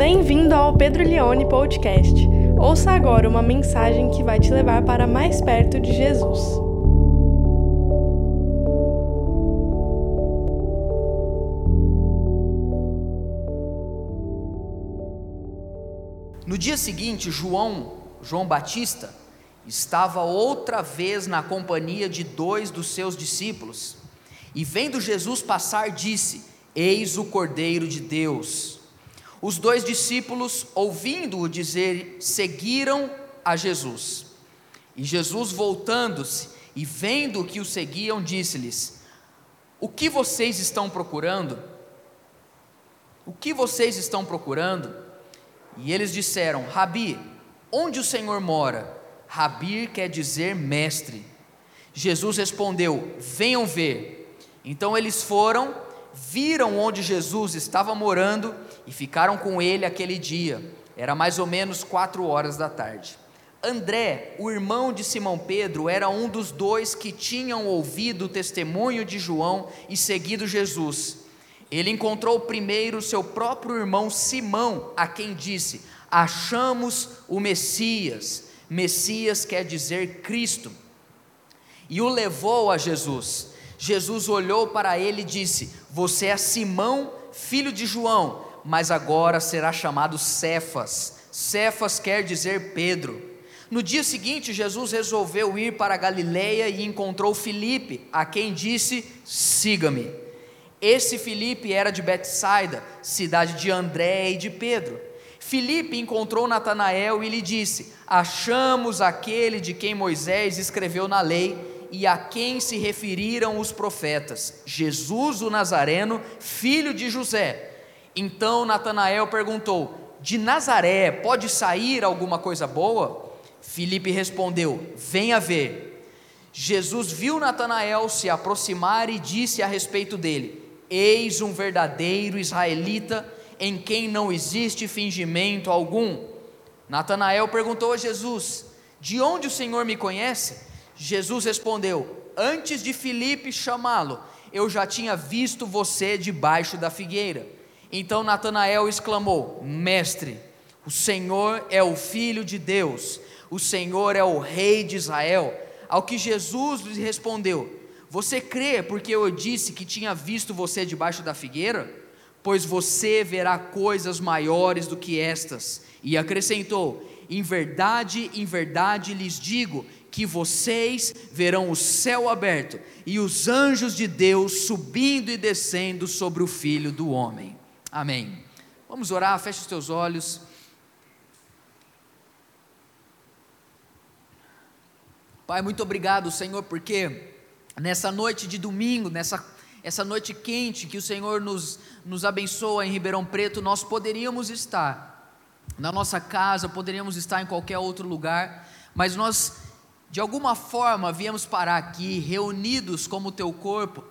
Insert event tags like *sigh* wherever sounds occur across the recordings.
Bem-vindo ao Pedro Leone Podcast. Ouça agora uma mensagem que vai te levar para mais perto de Jesus. No dia seguinte, João, João Batista, estava outra vez na companhia de dois dos seus discípulos. E vendo Jesus passar, disse: Eis o Cordeiro de Deus. Os dois discípulos, ouvindo-o dizer, seguiram a Jesus. E Jesus, voltando-se e vendo que o seguiam, disse-lhes: O que vocês estão procurando? O que vocês estão procurando? E eles disseram: Rabi, onde o Senhor mora? Rabi quer dizer mestre. Jesus respondeu: Venham ver. Então eles foram, viram onde Jesus estava morando e ficaram com ele aquele dia. Era mais ou menos quatro horas da tarde. André, o irmão de Simão Pedro, era um dos dois que tinham ouvido o testemunho de João e seguido Jesus. Ele encontrou primeiro seu próprio irmão Simão, a quem disse: Achamos o Messias. Messias quer dizer Cristo. E o levou a Jesus. Jesus olhou para ele e disse: Você é Simão, filho de João, mas agora será chamado Cefas. Cefas quer dizer Pedro. No dia seguinte, Jesus resolveu ir para Galiléia e encontrou Filipe, a quem disse: Siga-me. Esse Filipe era de Betsaida, cidade de André e de Pedro. Filipe encontrou Natanael e lhe disse: Achamos aquele de quem Moisés escreveu na lei e a quem se referiram os profetas: Jesus o Nazareno, filho de José. Então Natanael perguntou: De Nazaré pode sair alguma coisa boa? Filipe respondeu: Venha ver. Jesus viu Natanael se aproximar e disse a respeito dele: Eis um verdadeiro israelita em quem não existe fingimento algum. Natanael perguntou a Jesus: De onde o Senhor me conhece? Jesus respondeu: Antes de Filipe chamá-lo, eu já tinha visto você debaixo da figueira. Então Natanael exclamou: Mestre, o Senhor é o Filho de Deus, o Senhor é o Rei de Israel. Ao que Jesus lhe respondeu: Você crê porque eu disse que tinha visto você debaixo da figueira? Pois você verá coisas maiores do que estas. E acrescentou: Em verdade, em verdade lhes digo que vocês verão o céu aberto e os anjos de Deus subindo e descendo sobre o filho do homem. Amém. Vamos orar, feche os teus olhos. Pai, muito obrigado, Senhor, porque nessa noite de domingo, nessa essa noite quente que o Senhor nos, nos abençoa em Ribeirão Preto, nós poderíamos estar na nossa casa, poderíamos estar em qualquer outro lugar, mas nós de alguma forma viemos parar aqui reunidos como o teu corpo,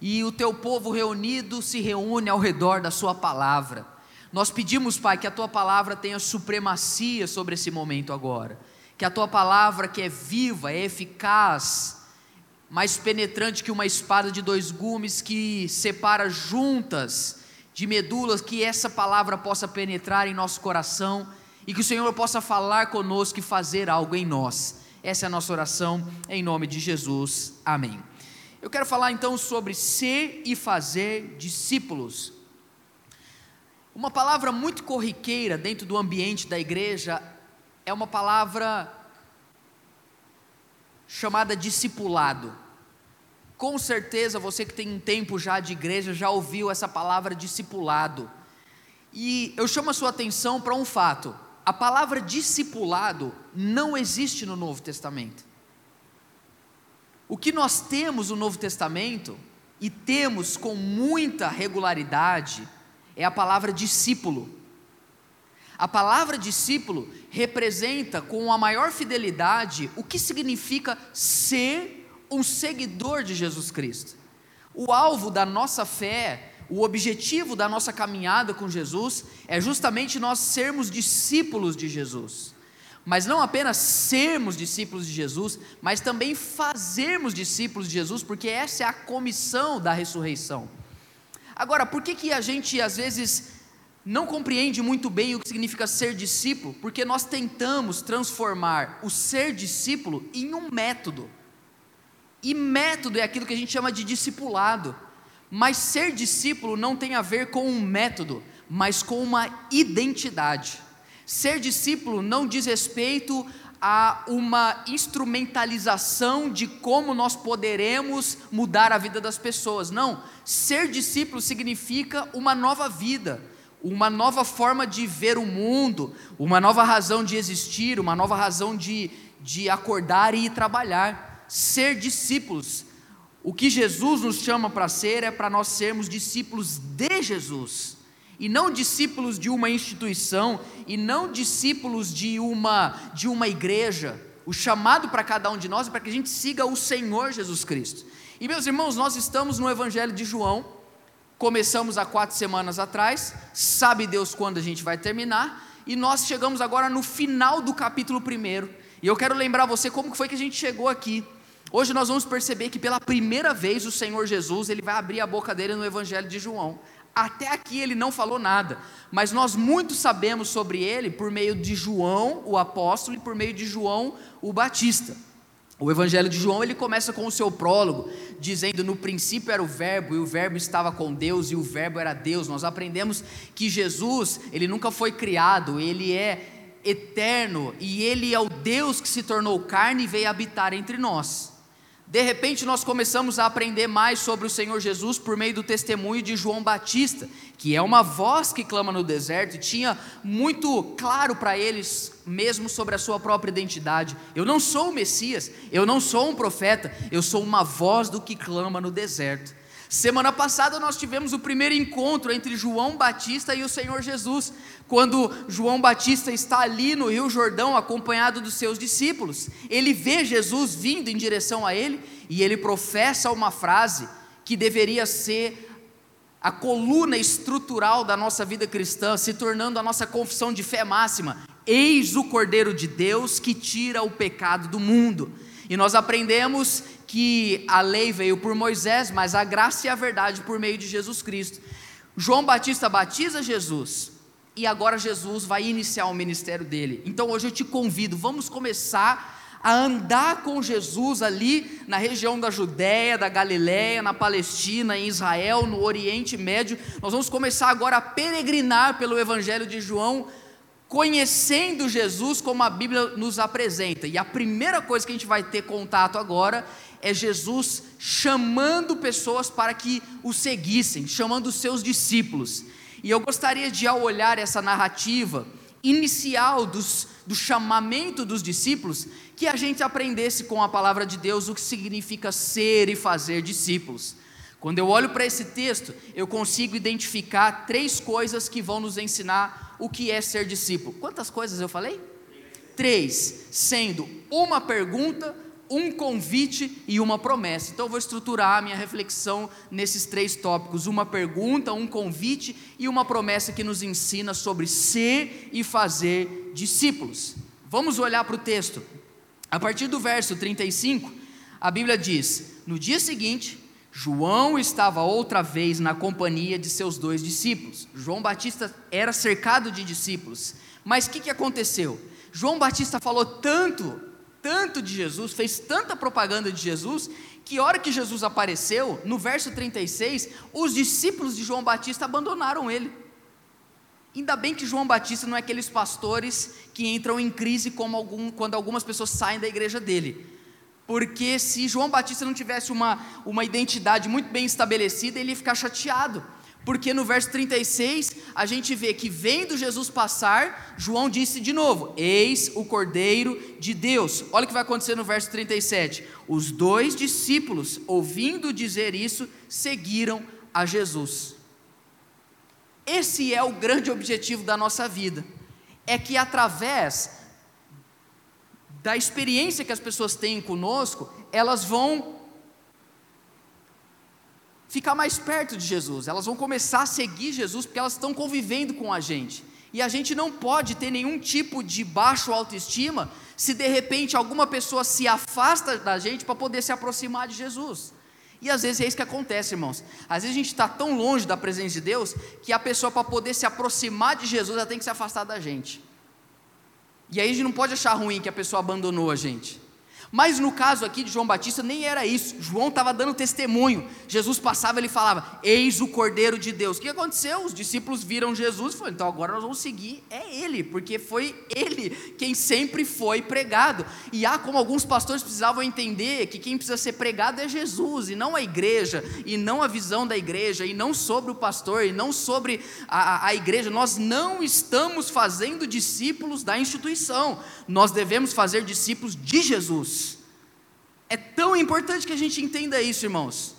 e o teu povo reunido se reúne ao redor da Sua palavra. Nós pedimos, Pai, que a tua palavra tenha supremacia sobre esse momento agora, que a tua palavra, que é viva, é eficaz, mais penetrante que uma espada de dois gumes que separa juntas de medulas, que essa palavra possa penetrar em nosso coração e que o Senhor possa falar conosco e fazer algo em nós. Essa é a nossa oração em nome de Jesus. Amém. Eu quero falar então sobre ser e fazer discípulos. Uma palavra muito corriqueira dentro do ambiente da igreja é uma palavra chamada discipulado. Com certeza você que tem um tempo já de igreja já ouviu essa palavra discipulado. E eu chamo a sua atenção para um fato a palavra discipulado não existe no Novo Testamento. O que nós temos no Novo Testamento, e temos com muita regularidade, é a palavra discípulo. A palavra discípulo representa com a maior fidelidade o que significa ser um seguidor de Jesus Cristo. O alvo da nossa fé o objetivo da nossa caminhada com Jesus é justamente nós sermos discípulos de Jesus. Mas não apenas sermos discípulos de Jesus, mas também fazermos discípulos de Jesus, porque essa é a comissão da ressurreição. Agora, por que, que a gente às vezes não compreende muito bem o que significa ser discípulo, porque nós tentamos transformar o ser discípulo em um método. E método é aquilo que a gente chama de discipulado. Mas ser discípulo não tem a ver com um método, mas com uma identidade. Ser discípulo não diz respeito a uma instrumentalização de como nós poderemos mudar a vida das pessoas. Não, ser discípulo significa uma nova vida, uma nova forma de ver o mundo, uma nova razão de existir, uma nova razão de, de acordar e ir trabalhar. Ser discípulos. O que Jesus nos chama para ser é para nós sermos discípulos de Jesus e não discípulos de uma instituição e não discípulos de uma de uma igreja. O chamado para cada um de nós é para que a gente siga o Senhor Jesus Cristo. E meus irmãos, nós estamos no Evangelho de João. Começamos há quatro semanas atrás. Sabe Deus quando a gente vai terminar? E nós chegamos agora no final do capítulo primeiro. E eu quero lembrar você como foi que a gente chegou aqui. Hoje nós vamos perceber que pela primeira vez o Senhor Jesus ele vai abrir a boca dele no Evangelho de João. Até aqui ele não falou nada, mas nós muito sabemos sobre ele por meio de João, o apóstolo, e por meio de João, o Batista. O Evangelho de João ele começa com o seu prólogo, dizendo: No princípio era o Verbo, e o Verbo estava com Deus, e o Verbo era Deus. Nós aprendemos que Jesus, ele nunca foi criado, ele é eterno, e ele é o Deus que se tornou carne e veio habitar entre nós. De repente, nós começamos a aprender mais sobre o Senhor Jesus por meio do testemunho de João Batista, que é uma voz que clama no deserto e tinha muito claro para eles mesmo sobre a sua própria identidade. Eu não sou o Messias, eu não sou um profeta, eu sou uma voz do que clama no deserto. Semana passada nós tivemos o primeiro encontro entre João Batista e o Senhor Jesus, quando João Batista está ali no Rio Jordão acompanhado dos seus discípulos. Ele vê Jesus vindo em direção a ele e ele professa uma frase que deveria ser a coluna estrutural da nossa vida cristã, se tornando a nossa confissão de fé máxima: Eis o Cordeiro de Deus que tira o pecado do mundo. E nós aprendemos que a lei veio por Moisés, mas a graça e a verdade por meio de Jesus Cristo. João Batista batiza Jesus e agora Jesus vai iniciar o ministério dele. Então hoje eu te convido, vamos começar a andar com Jesus ali na região da Judéia, da Galiléia, na Palestina, em Israel, no Oriente Médio. Nós vamos começar agora a peregrinar pelo Evangelho de João conhecendo Jesus como a Bíblia nos apresenta. E a primeira coisa que a gente vai ter contato agora é Jesus chamando pessoas para que o seguissem, chamando os seus discípulos. E eu gostaria de, ao olhar essa narrativa inicial dos, do chamamento dos discípulos, que a gente aprendesse com a palavra de Deus o que significa ser e fazer discípulos. Quando eu olho para esse texto, eu consigo identificar três coisas que vão nos ensinar o que é ser discípulo. Quantas coisas eu falei? Três, sendo uma pergunta, um convite e uma promessa. Então eu vou estruturar a minha reflexão nesses três tópicos: uma pergunta, um convite e uma promessa que nos ensina sobre ser e fazer discípulos. Vamos olhar para o texto. A partir do verso 35, a Bíblia diz: No dia seguinte, João estava outra vez na companhia de seus dois discípulos. João Batista era cercado de discípulos. Mas o que, que aconteceu? João Batista falou tanto, tanto de Jesus, fez tanta propaganda de Jesus, que hora que Jesus apareceu, no verso 36, os discípulos de João Batista abandonaram ele. Ainda bem que João Batista não é aqueles pastores que entram em crise como algum, quando algumas pessoas saem da igreja dele porque se João Batista não tivesse uma, uma identidade muito bem estabelecida, ele ia ficar chateado. Porque no verso 36, a gente vê que vendo Jesus passar, João disse de novo: Eis o Cordeiro de Deus. Olha o que vai acontecer no verso 37. Os dois discípulos, ouvindo dizer isso, seguiram a Jesus. Esse é o grande objetivo da nossa vida. É que através da experiência que as pessoas têm conosco, elas vão ficar mais perto de Jesus, elas vão começar a seguir Jesus porque elas estão convivendo com a gente. E a gente não pode ter nenhum tipo de baixo autoestima se de repente alguma pessoa se afasta da gente para poder se aproximar de Jesus. E às vezes é isso que acontece, irmãos. Às vezes a gente está tão longe da presença de Deus que a pessoa, para poder se aproximar de Jesus, ela tem que se afastar da gente. E aí a gente não pode achar ruim que a pessoa abandonou a gente. Mas no caso aqui de João Batista, nem era isso. João estava dando testemunho. Jesus passava, ele falava: Eis o Cordeiro de Deus. O que aconteceu? Os discípulos viram Jesus e falaram: Então agora nós vamos seguir. É ele, porque foi ele quem sempre foi pregado. E há como alguns pastores precisavam entender que quem precisa ser pregado é Jesus, e não a igreja, e não a visão da igreja, e não sobre o pastor, e não sobre a, a igreja. Nós não estamos fazendo discípulos da instituição, nós devemos fazer discípulos de Jesus. É tão importante que a gente entenda isso, irmãos,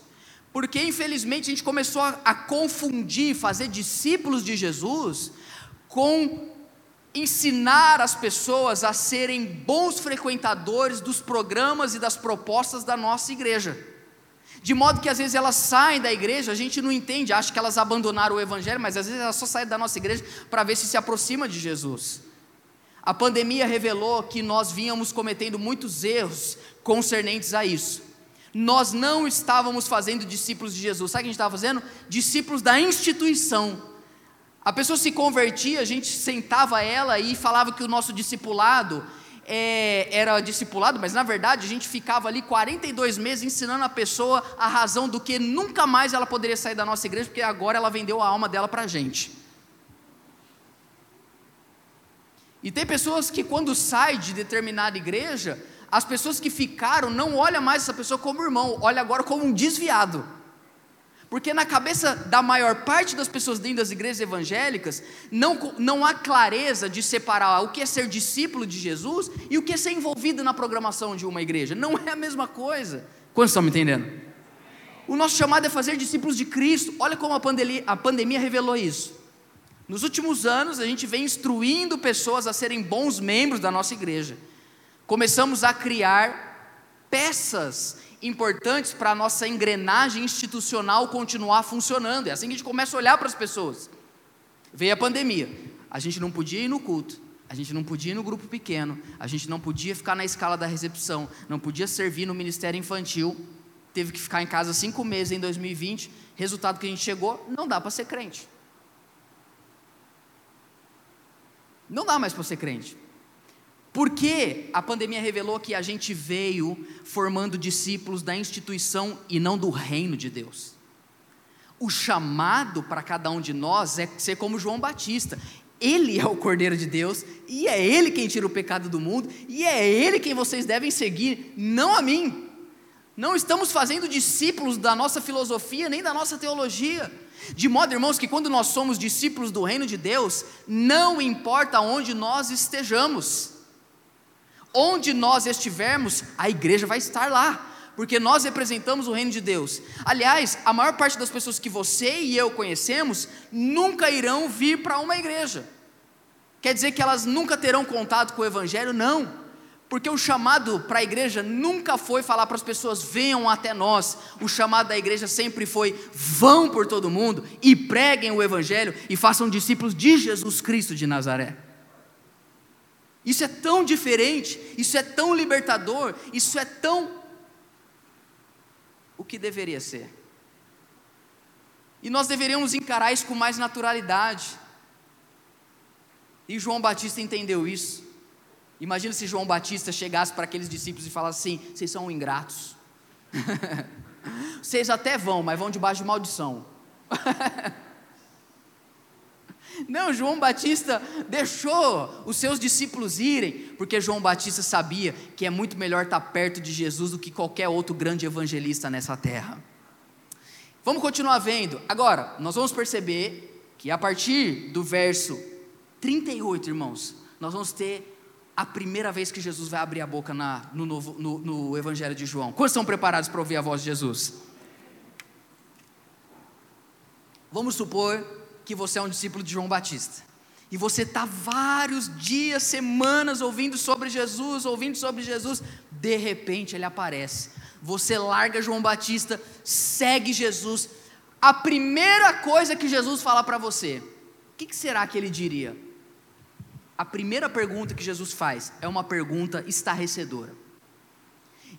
porque infelizmente a gente começou a, a confundir fazer discípulos de Jesus com ensinar as pessoas a serem bons frequentadores dos programas e das propostas da nossa igreja. De modo que às vezes elas saem da igreja, a gente não entende, acha que elas abandonaram o evangelho, mas às vezes elas só saem da nossa igreja para ver se se aproxima de Jesus. A pandemia revelou que nós vínhamos cometendo muitos erros concernentes a isso. Nós não estávamos fazendo discípulos de Jesus, sabe o que a gente estava fazendo? Discípulos da instituição. A pessoa se convertia, a gente sentava ela e falava que o nosso discipulado é, era discipulado, mas na verdade a gente ficava ali 42 meses ensinando a pessoa a razão do que nunca mais ela poderia sair da nossa igreja, porque agora ela vendeu a alma dela para a gente. E tem pessoas que, quando saem de determinada igreja, as pessoas que ficaram não olham mais essa pessoa como irmão, olha agora como um desviado. Porque na cabeça da maior parte das pessoas dentro das igrejas evangélicas, não, não há clareza de separar o que é ser discípulo de Jesus e o que é ser envolvido na programação de uma igreja. Não é a mesma coisa. Quantos estão me entendendo? O nosso chamado é fazer discípulos de Cristo. Olha como a a pandemia revelou isso. Nos últimos anos, a gente vem instruindo pessoas a serem bons membros da nossa igreja. Começamos a criar peças importantes para a nossa engrenagem institucional continuar funcionando. É assim que a gente começa a olhar para as pessoas. Veio a pandemia, a gente não podia ir no culto, a gente não podia ir no grupo pequeno, a gente não podia ficar na escala da recepção, não podia servir no ministério infantil, teve que ficar em casa cinco meses em 2020. Resultado que a gente chegou, não dá para ser crente. Não dá mais para ser crente. Porque a pandemia revelou que a gente veio formando discípulos da instituição e não do reino de Deus. O chamado para cada um de nós é ser como João Batista. Ele é o Cordeiro de Deus e é Ele quem tira o pecado do mundo e é Ele quem vocês devem seguir, não a mim. Não estamos fazendo discípulos da nossa filosofia nem da nossa teologia. De modo, irmãos, que quando nós somos discípulos do reino de Deus, não importa onde nós estejamos, onde nós estivermos, a igreja vai estar lá, porque nós representamos o reino de Deus. Aliás, a maior parte das pessoas que você e eu conhecemos nunca irão vir para uma igreja. Quer dizer que elas nunca terão contato com o Evangelho? Não. Porque o chamado para a igreja nunca foi falar para as pessoas venham até nós. O chamado da igreja sempre foi vão por todo mundo e preguem o evangelho e façam discípulos de Jesus Cristo de Nazaré. Isso é tão diferente, isso é tão libertador, isso é tão o que deveria ser. E nós deveríamos encarar isso com mais naturalidade. E João Batista entendeu isso. Imagina se João Batista chegasse para aqueles discípulos e falasse assim: vocês são ingratos. *laughs* vocês até vão, mas vão debaixo de maldição. *laughs* Não, João Batista deixou os seus discípulos irem, porque João Batista sabia que é muito melhor estar perto de Jesus do que qualquer outro grande evangelista nessa terra. Vamos continuar vendo. Agora, nós vamos perceber que a partir do verso 38, irmãos, nós vamos ter a primeira vez que Jesus vai abrir a boca na, no, novo, no, no Evangelho de João. Quantos estão preparados para ouvir a voz de Jesus? Vamos supor que você é um discípulo de João Batista. E você está vários dias, semanas ouvindo sobre Jesus, ouvindo sobre Jesus, de repente ele aparece. Você larga João Batista, segue Jesus. A primeira coisa que Jesus fala para você, o que, que será que ele diria? a primeira pergunta que Jesus faz é uma pergunta estarrecedora.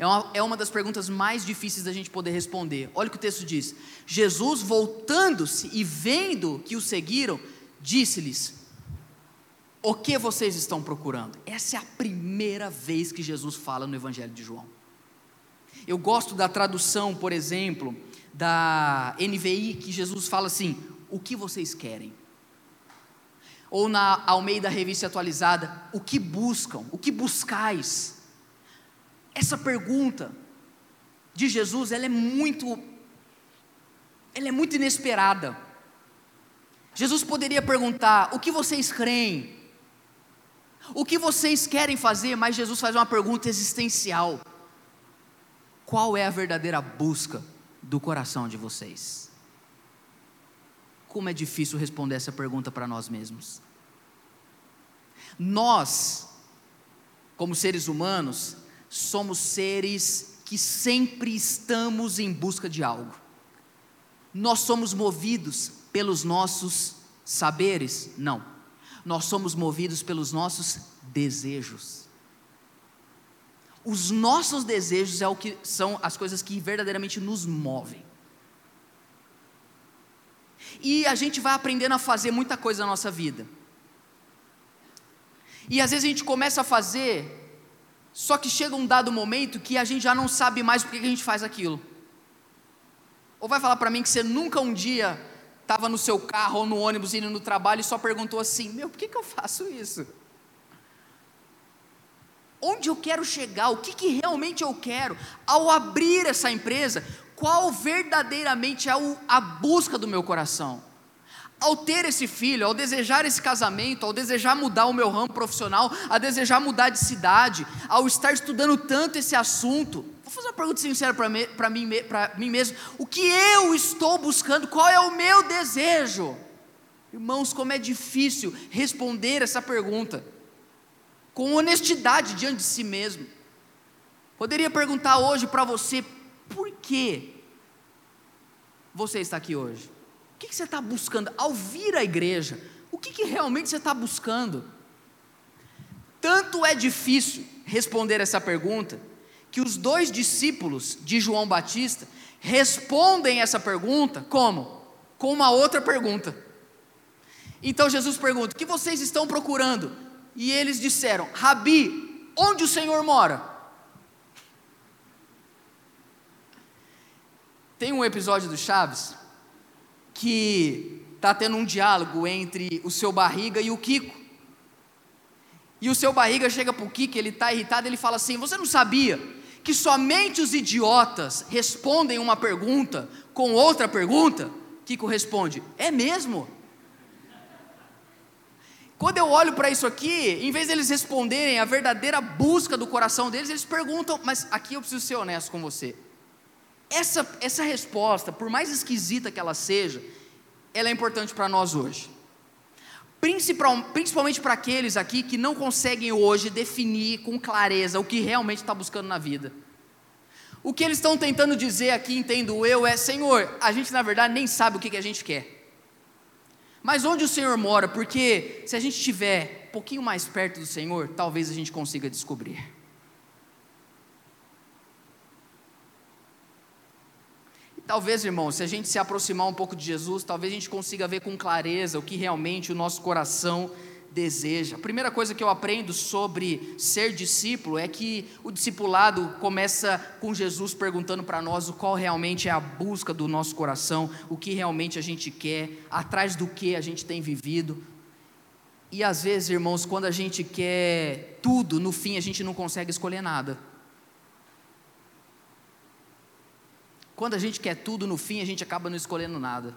É uma, é uma das perguntas mais difíceis da gente poder responder. Olha o que o texto diz: Jesus, voltando-se e vendo que o seguiram, disse-lhes: O que vocês estão procurando? Essa é a primeira vez que Jesus fala no Evangelho de João. Eu gosto da tradução, por exemplo, da NVI, que Jesus fala assim: O que vocês querem? Ou na Almeida Revista Atualizada: O que buscam? O que buscais? Essa pergunta de Jesus, ela é muito ela é muito inesperada. Jesus poderia perguntar: "O que vocês creem? O que vocês querem fazer?" Mas Jesus faz uma pergunta existencial. Qual é a verdadeira busca do coração de vocês? Como é difícil responder essa pergunta para nós mesmos. Nós, como seres humanos, somos seres que sempre estamos em busca de algo. Nós somos movidos pelos nossos saberes? Não. Nós somos movidos pelos nossos desejos. Os nossos desejos é o que são as coisas que verdadeiramente nos movem. E a gente vai aprendendo a fazer muita coisa na nossa vida. E às vezes a gente começa a fazer, só que chega um dado momento que a gente já não sabe mais por que a gente faz aquilo. Ou vai falar para mim que você nunca um dia estava no seu carro ou no ônibus indo no trabalho e só perguntou assim: Meu, por que, que eu faço isso? onde eu quero chegar, o que, que realmente eu quero, ao abrir essa empresa, qual verdadeiramente é a busca do meu coração. Ao ter esse filho, ao desejar esse casamento, ao desejar mudar o meu ramo profissional, a desejar mudar de cidade, ao estar estudando tanto esse assunto, vou fazer uma pergunta sincera para mim, mim, mim mesmo: o que eu estou buscando, qual é o meu desejo? Irmãos, como é difícil responder essa pergunta com honestidade diante de si mesmo. Poderia perguntar hoje para você, por que você está aqui hoje? O que, você está buscando? Ao vir à igreja, o que, que realmente você está buscando? Tanto é difícil responder essa pergunta, que os dois discípulos de João Batista respondem essa pergunta como? Com uma outra pergunta. Então Jesus pergunta: o que vocês estão procurando? E eles disseram: Rabi, onde o Senhor mora? Tem um episódio do Chaves que está tendo um diálogo entre o seu barriga e o Kiko. E o seu barriga chega para o Kiko, ele está irritado, ele fala assim: Você não sabia que somente os idiotas respondem uma pergunta com outra pergunta? Kiko responde: É mesmo? Quando eu olho para isso aqui, em vez deles responderem a verdadeira busca do coração deles, eles perguntam, mas aqui eu preciso ser honesto com você. Essa, essa resposta, por mais esquisita que ela seja, ela é importante para nós hoje. Principal, principalmente para aqueles aqui que não conseguem hoje definir com clareza o que realmente está buscando na vida. O que eles estão tentando dizer aqui, entendo eu, é: Senhor, a gente na verdade nem sabe o que, que a gente quer. Mas onde o Senhor mora? Porque se a gente estiver um pouquinho mais perto do Senhor, talvez a gente consiga descobrir. Talvez, irmão, se a gente se aproximar um pouco de Jesus, talvez a gente consiga ver com clareza o que realmente o nosso coração deseja. A primeira coisa que eu aprendo sobre ser discípulo é que o discipulado começa com Jesus perguntando para nós o qual realmente é a busca do nosso coração, o que realmente a gente quer, atrás do que a gente tem vivido. E às vezes, irmãos, quando a gente quer tudo, no fim a gente não consegue escolher nada. Quando a gente quer tudo, no fim a gente acaba não escolhendo nada.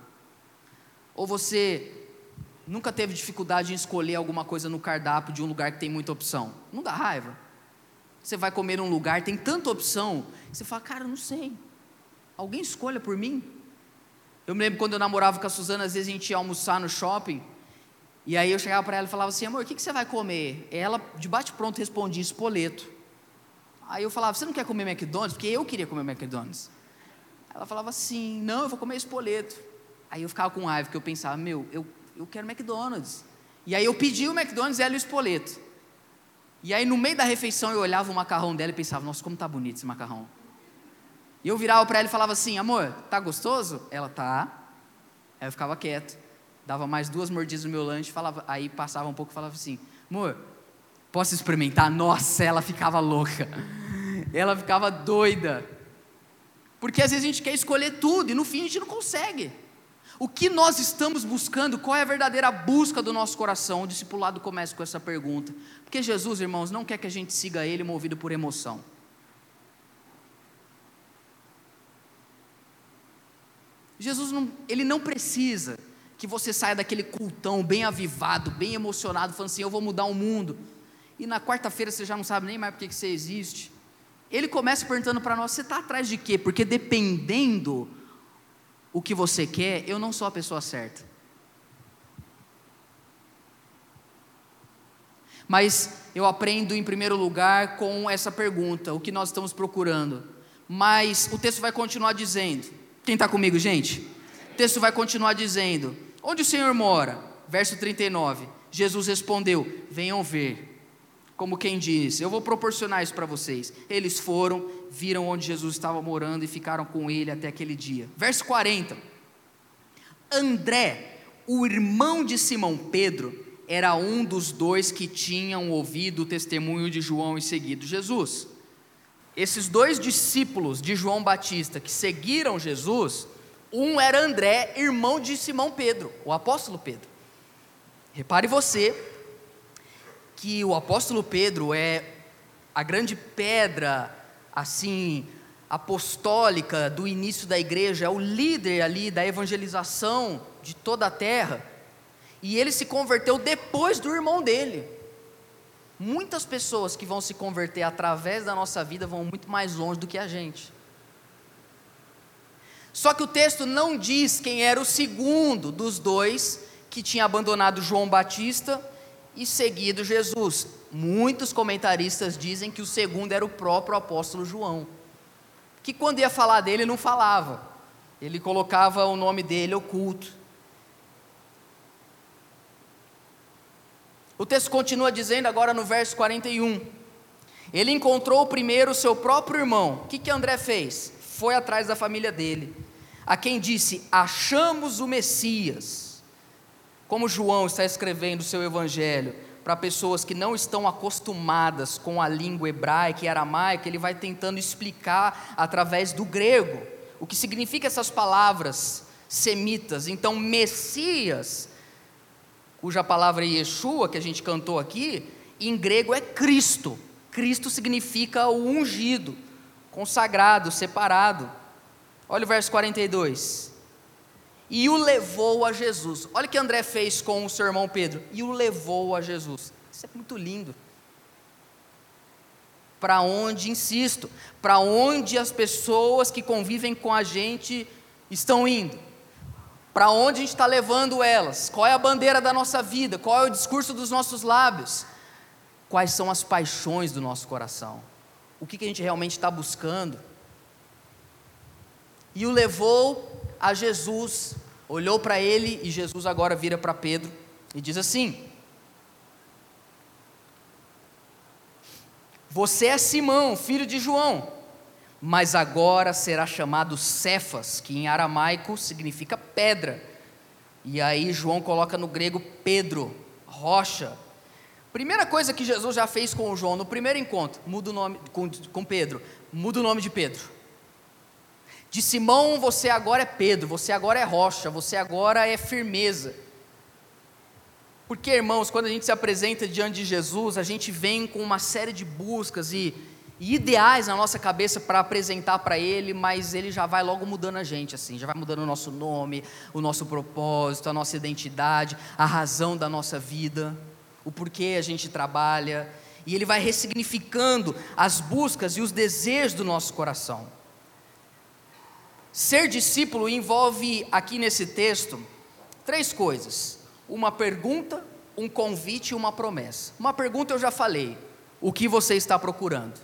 Ou você Nunca teve dificuldade em escolher alguma coisa no cardápio de um lugar que tem muita opção? Não dá raiva? Você vai comer num lugar, tem tanta opção, você fala, cara, não sei. Alguém escolha por mim? Eu me lembro quando eu namorava com a Suzana, às vezes a gente ia almoçar no shopping, e aí eu chegava para ela e falava assim, amor, o que, que você vai comer? Ela, de bate-pronto, respondia espoleto. Aí eu falava, você não quer comer McDonald's? Porque eu queria comer McDonald's. Ela falava assim, não, eu vou comer espoleto. Aí eu ficava com raiva, porque eu pensava, meu, eu eu quero McDonald's. E aí eu pedi o McDonald's e ela o espoleto. E aí no meio da refeição eu olhava o macarrão dela e pensava, nossa, como tá bonito esse macarrão. E eu virava para ela e falava assim, amor, tá gostoso? Ela tá. Aí eu ficava quieto, dava mais duas mordidas no meu lanche, falava, aí passava um pouco e falava assim, amor, posso experimentar? Nossa, ela ficava louca. *laughs* Ela ficava doida. Porque às vezes a gente quer escolher tudo e no fim a gente não consegue. O que nós estamos buscando? Qual é a verdadeira busca do nosso coração? O discipulado começa com essa pergunta. Porque Jesus, irmãos, não quer que a gente siga Ele movido por emoção. Jesus não, ele não precisa que você saia daquele cultão bem avivado, bem emocionado, falando assim: eu vou mudar o mundo. E na quarta-feira você já não sabe nem mais por que você existe ele começa perguntando para nós: você está atrás de quê? Porque dependendo o que você quer, eu não sou a pessoa certa. Mas eu aprendo em primeiro lugar com essa pergunta: o que nós estamos procurando? Mas o texto vai continuar dizendo: quem está comigo, gente? O texto vai continuar dizendo: onde o Senhor mora? Verso 39. Jesus respondeu: venham ver como quem diz: Eu vou proporcionar isso para vocês. Eles foram, viram onde Jesus estava morando e ficaram com ele até aquele dia. Verso 40. André, o irmão de Simão Pedro, era um dos dois que tinham ouvido o testemunho de João e seguido Jesus. Esses dois discípulos de João Batista que seguiram Jesus, um era André, irmão de Simão Pedro, o apóstolo Pedro. Repare você que o apóstolo Pedro é a grande pedra, assim, apostólica do início da igreja, é o líder ali da evangelização de toda a terra. E ele se converteu depois do irmão dele. Muitas pessoas que vão se converter através da nossa vida vão muito mais longe do que a gente. Só que o texto não diz quem era o segundo dos dois que tinha abandonado João Batista e seguido Jesus. Muitos comentaristas dizem que o segundo era o próprio apóstolo João, que quando ia falar dele não falava, ele colocava o nome dele oculto. O texto continua dizendo agora no verso 41. Ele encontrou primeiro seu próprio irmão. O que, que André fez? Foi atrás da família dele, a quem disse: Achamos o Messias como João está escrevendo o seu evangelho para pessoas que não estão acostumadas com a língua hebraica e aramaica, ele vai tentando explicar através do grego o que significa essas palavras semitas. Então, Messias, cuja palavra é Yeshua, que a gente cantou aqui, em grego é Cristo. Cristo significa o ungido, consagrado, separado. Olha o verso 42 e o levou a Jesus. Olha o que André fez com o seu irmão Pedro, e o levou a Jesus. Isso é muito lindo. Para onde, insisto, para onde as pessoas que convivem com a gente estão indo? Para onde a gente está levando elas? Qual é a bandeira da nossa vida? Qual é o discurso dos nossos lábios? Quais são as paixões do nosso coração? O que, que a gente realmente está buscando? E o levou a Jesus olhou para ele e Jesus agora vira para Pedro e diz assim: Você é Simão, filho de João, mas agora será chamado Cefas, que em aramaico significa pedra. E aí João coloca no grego Pedro, rocha. Primeira coisa que Jesus já fez com o João no primeiro encontro, muda o nome com, com Pedro, muda o nome de Pedro. De Simão, você agora é Pedro, você agora é rocha, você agora é firmeza. Porque, irmãos, quando a gente se apresenta diante de Jesus, a gente vem com uma série de buscas e, e ideais na nossa cabeça para apresentar para Ele, mas Ele já vai logo mudando a gente, assim, já vai mudando o nosso nome, o nosso propósito, a nossa identidade, a razão da nossa vida, o porquê a gente trabalha, e Ele vai ressignificando as buscas e os desejos do nosso coração. Ser discípulo envolve aqui nesse texto três coisas: uma pergunta, um convite e uma promessa. Uma pergunta eu já falei: o que você está procurando?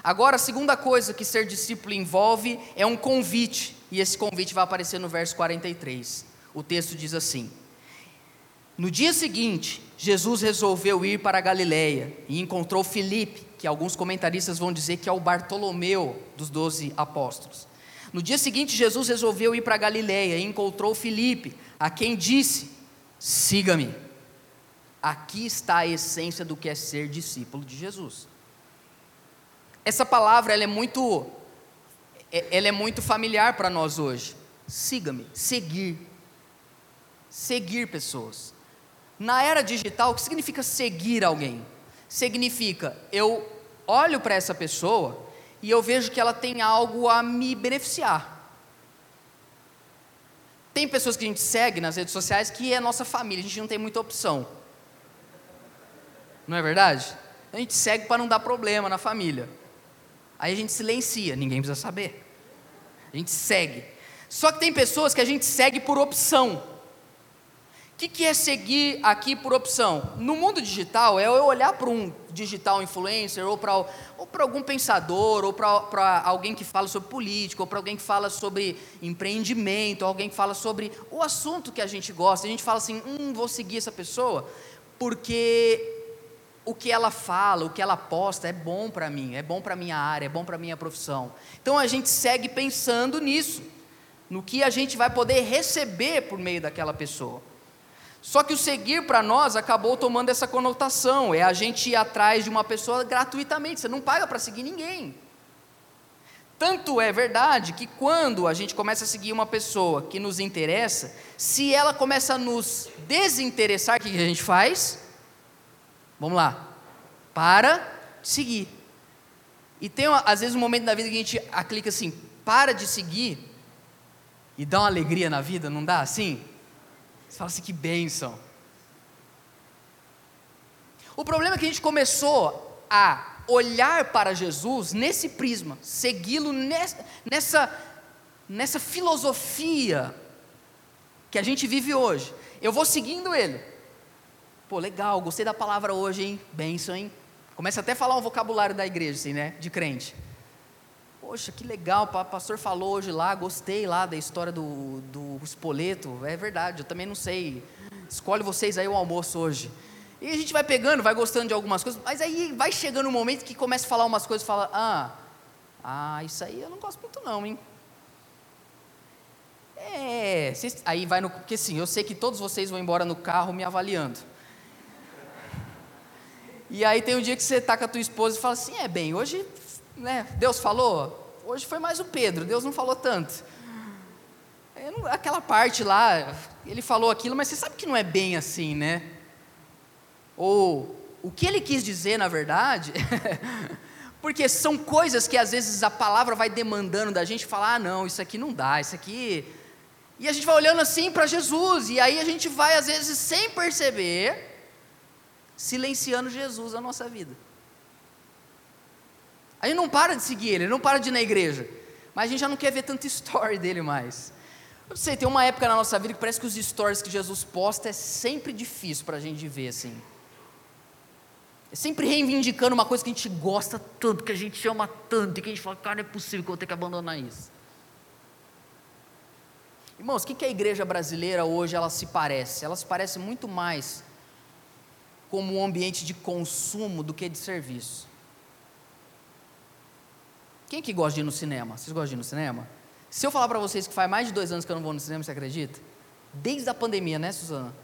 Agora, a segunda coisa que ser discípulo envolve é um convite, e esse convite vai aparecer no verso 43. O texto diz assim: No dia seguinte, Jesus resolveu ir para a Galiléia e encontrou Filipe, que alguns comentaristas vão dizer que é o Bartolomeu dos doze apóstolos. No dia seguinte, Jesus resolveu ir para a Galiléia e encontrou Filipe, a quem disse: Siga-me. Aqui está a essência do que é ser discípulo de Jesus. Essa palavra ela é muito é, ela é muito familiar para nós hoje. Siga-me, seguir. Seguir pessoas. Na era digital, o que significa seguir alguém? Significa eu olho para essa pessoa e eu vejo que ela tem algo a me beneficiar. Tem pessoas que a gente segue nas redes sociais que é nossa família, a gente não tem muita opção. Não é verdade? A gente segue para não dar problema na família. Aí a gente silencia, ninguém precisa saber. A gente segue. Só que tem pessoas que a gente segue por opção. O que, é seguir aqui por opção? No mundo digital, é eu olhar para um digital influencer, ou para algum pensador, ou para alguém que fala sobre política, ou para alguém que fala sobre empreendimento, ou alguém que fala sobre o assunto que a gente gosta. A gente fala assim: hum, vou seguir essa pessoa, porque o que ela fala, o que ela posta é bom para mim, é bom para a minha área, é bom para a minha profissão. Então a gente segue pensando nisso, no que a gente vai poder receber por meio daquela pessoa. Só que o seguir para nós acabou tomando essa conotação, é a gente ir atrás de uma pessoa gratuitamente, você não paga para seguir ninguém. Tanto é verdade que quando a gente começa a seguir uma pessoa que nos interessa, se ela começa a nos desinteressar, o que a gente faz? Vamos lá. Para de seguir. E tem, às vezes, um momento da vida que a gente clica assim: para de seguir e dá uma alegria na vida, não dá assim? Você fala assim: que bênção. O problema é que a gente começou a olhar para Jesus nesse prisma, segui-lo nessa, nessa, nessa filosofia que a gente vive hoje. Eu vou seguindo ele. Pô, legal, gostei da palavra hoje, hein? Benção, hein? Começa até a falar um vocabulário da igreja, assim, né? De crente. Poxa, que legal, o pastor falou hoje lá, gostei lá da história do, do espoleto. É verdade, eu também não sei. Escolhe vocês aí o almoço hoje. E a gente vai pegando, vai gostando de algumas coisas, mas aí vai chegando um momento que começa a falar umas coisas e fala: ah, ah, isso aí eu não gosto muito não, hein? É, aí vai no. Porque sim, eu sei que todos vocês vão embora no carro me avaliando. E aí tem um dia que você está com a tua esposa e fala assim: é bem, hoje, né, Deus falou, hoje foi mais o Pedro, Deus não falou tanto. Não, aquela parte lá, ele falou aquilo, mas você sabe que não é bem assim, né? Ou o que ele quis dizer, na verdade, *laughs* porque são coisas que às vezes a palavra vai demandando da gente falar: ah, não, isso aqui não dá, isso aqui. E a gente vai olhando assim para Jesus, e aí a gente vai, às vezes, sem perceber, silenciando Jesus na nossa vida. A gente não para de seguir ele, não para de ir na igreja, mas a gente já não quer ver tanta *laughs* story dele mais. Eu sei, tem uma época na nossa vida que parece que os stories que Jesus posta é sempre difícil para a gente ver assim. É sempre reivindicando uma coisa que a gente gosta tanto, que a gente ama tanto, e que a gente fala, cara, não é possível que eu vou ter que abandonar isso. Irmãos, o que, que a igreja brasileira hoje ela se parece? Ela se parece muito mais como um ambiente de consumo do que de serviço. Quem que gosta de ir no cinema? Vocês gostam de ir no cinema? Se eu falar para vocês que faz mais de dois anos que eu não vou no cinema, você acredita? Desde a pandemia, né, Suzana?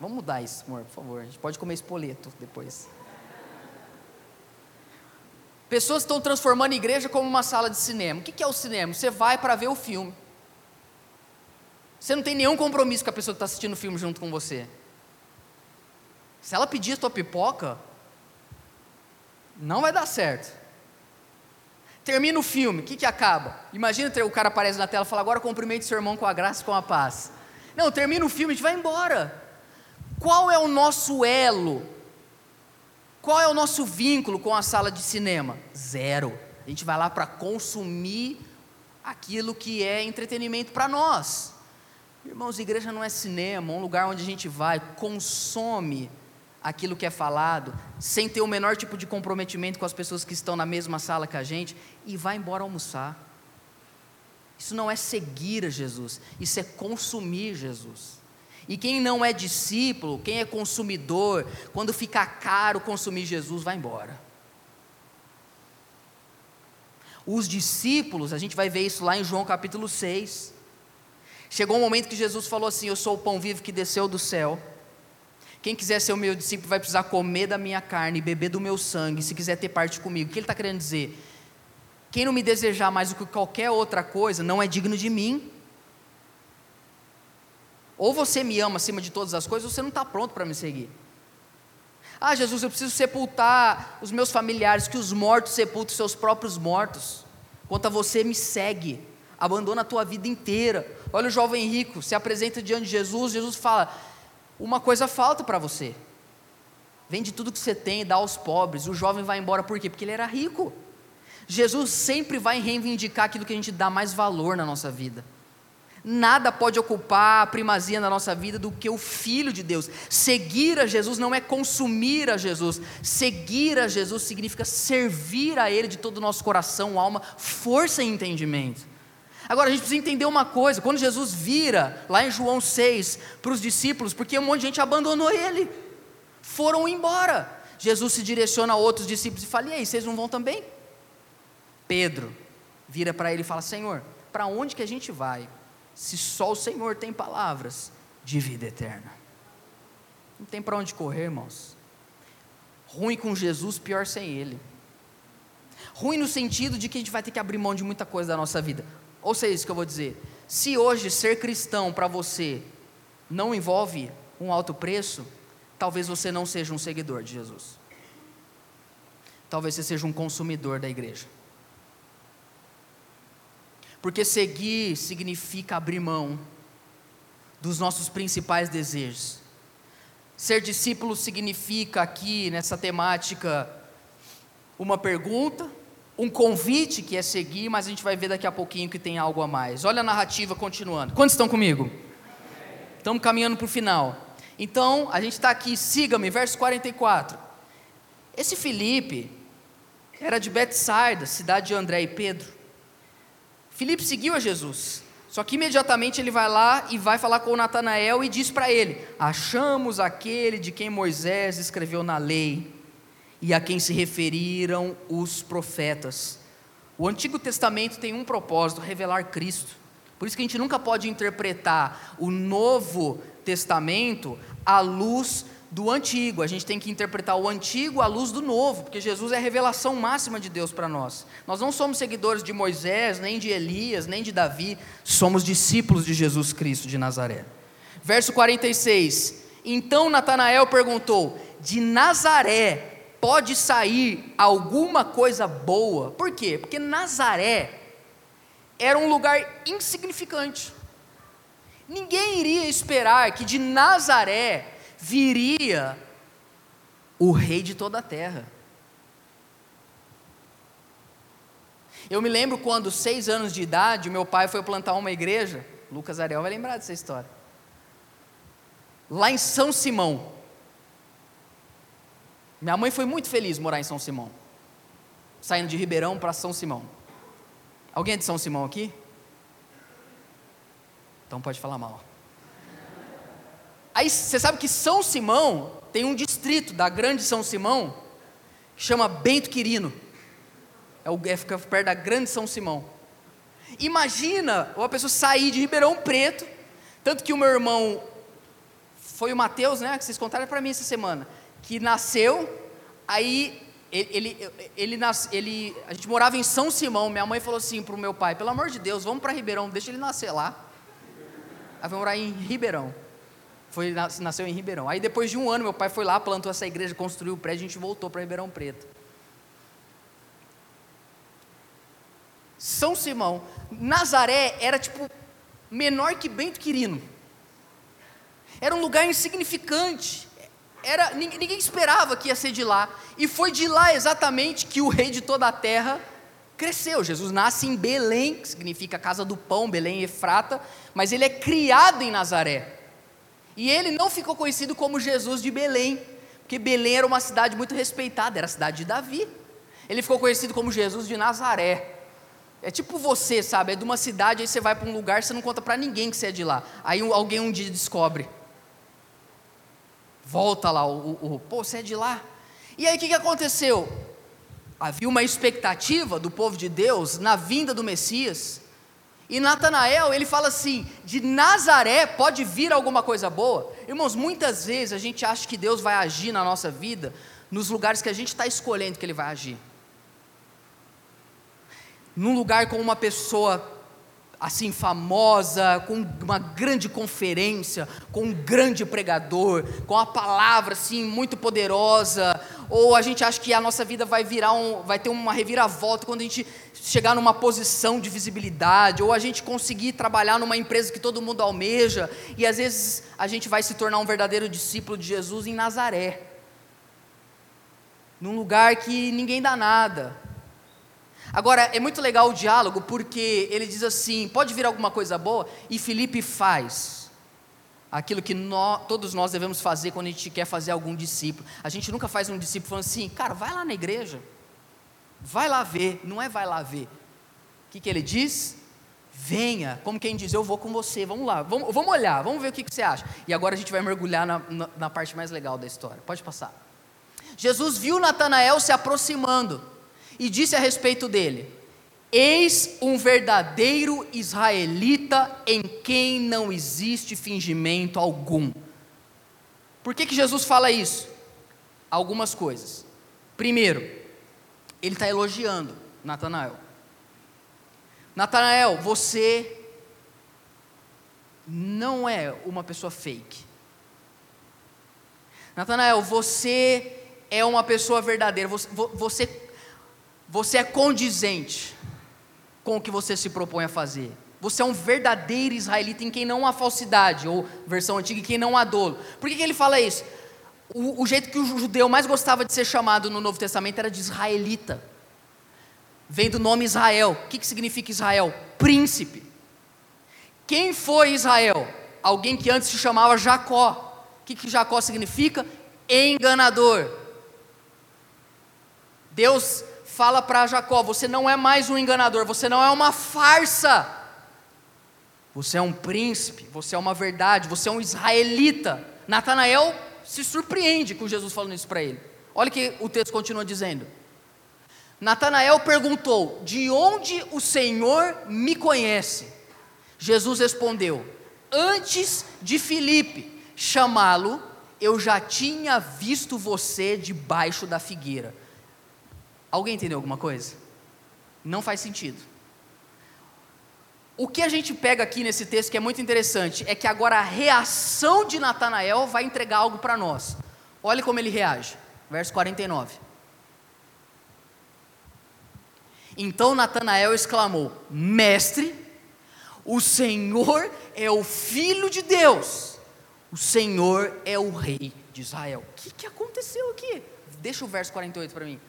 Vamos mudar isso, amor, por favor. A gente pode comer espoleto depois. Pessoas estão transformando a igreja como uma sala de cinema. O que é o cinema? Você vai para ver o filme. Você não tem nenhum compromisso com a pessoa que está assistindo o filme junto com você. Se ela pedir a tua pipoca, não vai dar certo. Termina o filme, o que, que acaba? Imagina o cara aparece na tela e fala, agora cumprimente seu irmão com a graça e com a paz. Não, termina o filme, a gente vai embora. Qual é o nosso elo? Qual é o nosso vínculo com a sala de cinema? Zero. A gente vai lá para consumir aquilo que é entretenimento para nós. Irmãos, igreja não é cinema, um lugar onde a gente vai, consome aquilo que é falado, sem ter o menor tipo de comprometimento com as pessoas que estão na mesma sala que a gente, e vai embora almoçar. Isso não é seguir a Jesus, isso é consumir Jesus. E quem não é discípulo, quem é consumidor, quando fica caro consumir Jesus, vai embora. Os discípulos, a gente vai ver isso lá em João capítulo 6. Chegou um momento que Jesus falou assim: Eu sou o pão vivo que desceu do céu. Quem quiser ser o meu discípulo vai precisar comer da minha carne, beber do meu sangue, se quiser ter parte comigo. O que ele está querendo dizer? Quem não me desejar mais do que qualquer outra coisa não é digno de mim. Ou você me ama acima de todas as coisas, ou você não está pronto para me seguir. Ah, Jesus, eu preciso sepultar os meus familiares, que os mortos sepultem seus próprios mortos. Quanto a você, me segue, abandona a tua vida inteira. Olha o jovem rico, se apresenta diante de Jesus, Jesus fala: Uma coisa falta para você. Vende tudo que você tem e dá aos pobres. O jovem vai embora por quê? Porque ele era rico. Jesus sempre vai reivindicar aquilo que a gente dá mais valor na nossa vida. Nada pode ocupar a primazia na nossa vida do que o Filho de Deus. Seguir a Jesus não é consumir a Jesus. Seguir a Jesus significa servir a Ele de todo o nosso coração, alma, força e entendimento. Agora a gente precisa entender uma coisa: quando Jesus vira, lá em João 6, para os discípulos, porque um monte de gente abandonou Ele, foram embora. Jesus se direciona a outros discípulos e fala: E aí, vocês não vão também? Pedro vira para ele e fala: Senhor, para onde que a gente vai? se só o Senhor tem palavras de vida eterna. Não tem para onde correr, irmãos. Ruim com Jesus, pior sem Ele. Ruim no sentido de que a gente vai ter que abrir mão de muita coisa da nossa vida. Ou seja, isso que eu vou dizer. Se hoje ser cristão para você não envolve um alto preço, talvez você não seja um seguidor de Jesus. Talvez você seja um consumidor da igreja. Porque seguir significa abrir mão dos nossos principais desejos. Ser discípulo significa aqui nessa temática uma pergunta, um convite que é seguir, mas a gente vai ver daqui a pouquinho que tem algo a mais. Olha a narrativa continuando. Quantos estão comigo? Estamos caminhando para o final. Então, a gente está aqui, siga-me, verso 44. Esse Felipe era de Betsaida, cidade de André e Pedro. Filipe seguiu a Jesus. Só que imediatamente ele vai lá e vai falar com Natanael e diz para ele: Achamos aquele de quem Moisés escreveu na lei e a quem se referiram os profetas. O Antigo Testamento tem um propósito: revelar Cristo. Por isso que a gente nunca pode interpretar o Novo Testamento à luz do antigo, a gente tem que interpretar o antigo à luz do novo, porque Jesus é a revelação máxima de Deus para nós. Nós não somos seguidores de Moisés, nem de Elias, nem de Davi, somos discípulos de Jesus Cristo de Nazaré. Verso 46: Então Natanael perguntou: De Nazaré pode sair alguma coisa boa? Por quê? Porque Nazaré era um lugar insignificante. Ninguém iria esperar que de Nazaré viria o rei de toda a terra. Eu me lembro quando, seis anos de idade, meu pai foi plantar uma igreja. Lucas Ariel vai lembrar dessa história. Lá em São Simão. Minha mãe foi muito feliz morar em São Simão. Saindo de Ribeirão para São Simão. Alguém é de São Simão aqui? Então pode falar mal. Aí você sabe que São Simão tem um distrito da grande São Simão que chama Bento Quirino. É, o, é fica perto da grande São Simão. Imagina uma pessoa sair de Ribeirão Preto, tanto que o meu irmão foi o Mateus, né, que vocês contaram para mim essa semana, que nasceu, aí ele, ele, ele, ele, a gente morava em São Simão, minha mãe falou assim para o meu pai, pelo amor de Deus, vamos para Ribeirão, deixa ele nascer lá. Aí vai morar em Ribeirão. Foi, nasceu em Ribeirão. Aí depois de um ano, meu pai foi lá, plantou essa igreja, construiu o prédio, a gente voltou para Ribeirão Preto. São Simão, Nazaré era tipo menor que Bento Quirino. Era um lugar insignificante. Era, ninguém esperava que ia ser de lá. E foi de lá exatamente que o rei de toda a terra cresceu. Jesus nasce em Belém, que significa casa do pão, Belém Efrata, mas ele é criado em Nazaré. E ele não ficou conhecido como Jesus de Belém, porque Belém era uma cidade muito respeitada, era a cidade de Davi. Ele ficou conhecido como Jesus de Nazaré. É tipo você, sabe? É de uma cidade, aí você vai para um lugar, você não conta para ninguém que você é de lá. Aí alguém um dia descobre. Volta lá, o, o, o pô, você é de lá. E aí o que, que aconteceu? Havia uma expectativa do povo de Deus na vinda do Messias. E Natanael, ele fala assim: de Nazaré pode vir alguma coisa boa. Irmãos, muitas vezes a gente acha que Deus vai agir na nossa vida nos lugares que a gente está escolhendo que Ele vai agir. Num lugar com uma pessoa assim famosa, com uma grande conferência, com um grande pregador, com a palavra assim muito poderosa, ou a gente acha que a nossa vida vai virar um, vai ter uma reviravolta quando a gente chegar numa posição de visibilidade, ou a gente conseguir trabalhar numa empresa que todo mundo almeja, e às vezes a gente vai se tornar um verdadeiro discípulo de Jesus em Nazaré. Num lugar que ninguém dá nada, Agora, é muito legal o diálogo, porque ele diz assim: pode vir alguma coisa boa? E Felipe faz aquilo que nós, todos nós devemos fazer quando a gente quer fazer algum discípulo. A gente nunca faz um discípulo falando assim, cara, vai lá na igreja, vai lá ver, não é vai lá ver. O que, que ele diz? Venha, como quem diz, eu vou com você, vamos lá, vamos, vamos olhar, vamos ver o que, que você acha. E agora a gente vai mergulhar na, na, na parte mais legal da história. Pode passar. Jesus viu Natanael se aproximando e disse a respeito dele: Eis um verdadeiro israelita em quem não existe fingimento algum. Por que, que Jesus fala isso? Algumas coisas. Primeiro, ele está elogiando Natanael. Natanael, você não é uma pessoa fake. Natanael, você é uma pessoa verdadeira. Você, você você é condizente com o que você se propõe a fazer. Você é um verdadeiro israelita em quem não há falsidade, ou versão antiga, em quem não há dolo. Por que, que ele fala isso? O, o, jeito que o judeu mais gostava de ser chamado no Novo Testamento era de israelita. Vem do nome Israel. O que, que significa Israel? Príncipe. Quem foi Israel? Alguém que antes se chamava Jacó. O que, que Jacó significa? Enganador. Deus fala para Jacó: Você não é mais um enganador, você não é uma farsa. Você é um príncipe, você é uma verdade, você é um israelita. Natanael se surpreende com Jesus falando isso para ele. Olha que o texto continua dizendo. Natanael perguntou: De onde o Senhor me conhece? Jesus respondeu: Antes de Filipe chamá-lo, eu já tinha visto você debaixo da figueira. Alguém entendeu alguma coisa? Não faz sentido. O que a gente pega aqui nesse texto que é muito interessante é que agora a reação de Natanael vai entregar algo para nós. Olha como ele reage. Verso 49. Então Natanael exclamou: Mestre, o Senhor é o Filho de Deus, o Senhor é o Rei de Israel. O que, que aconteceu aqui? Deixa o verso 48 para mim.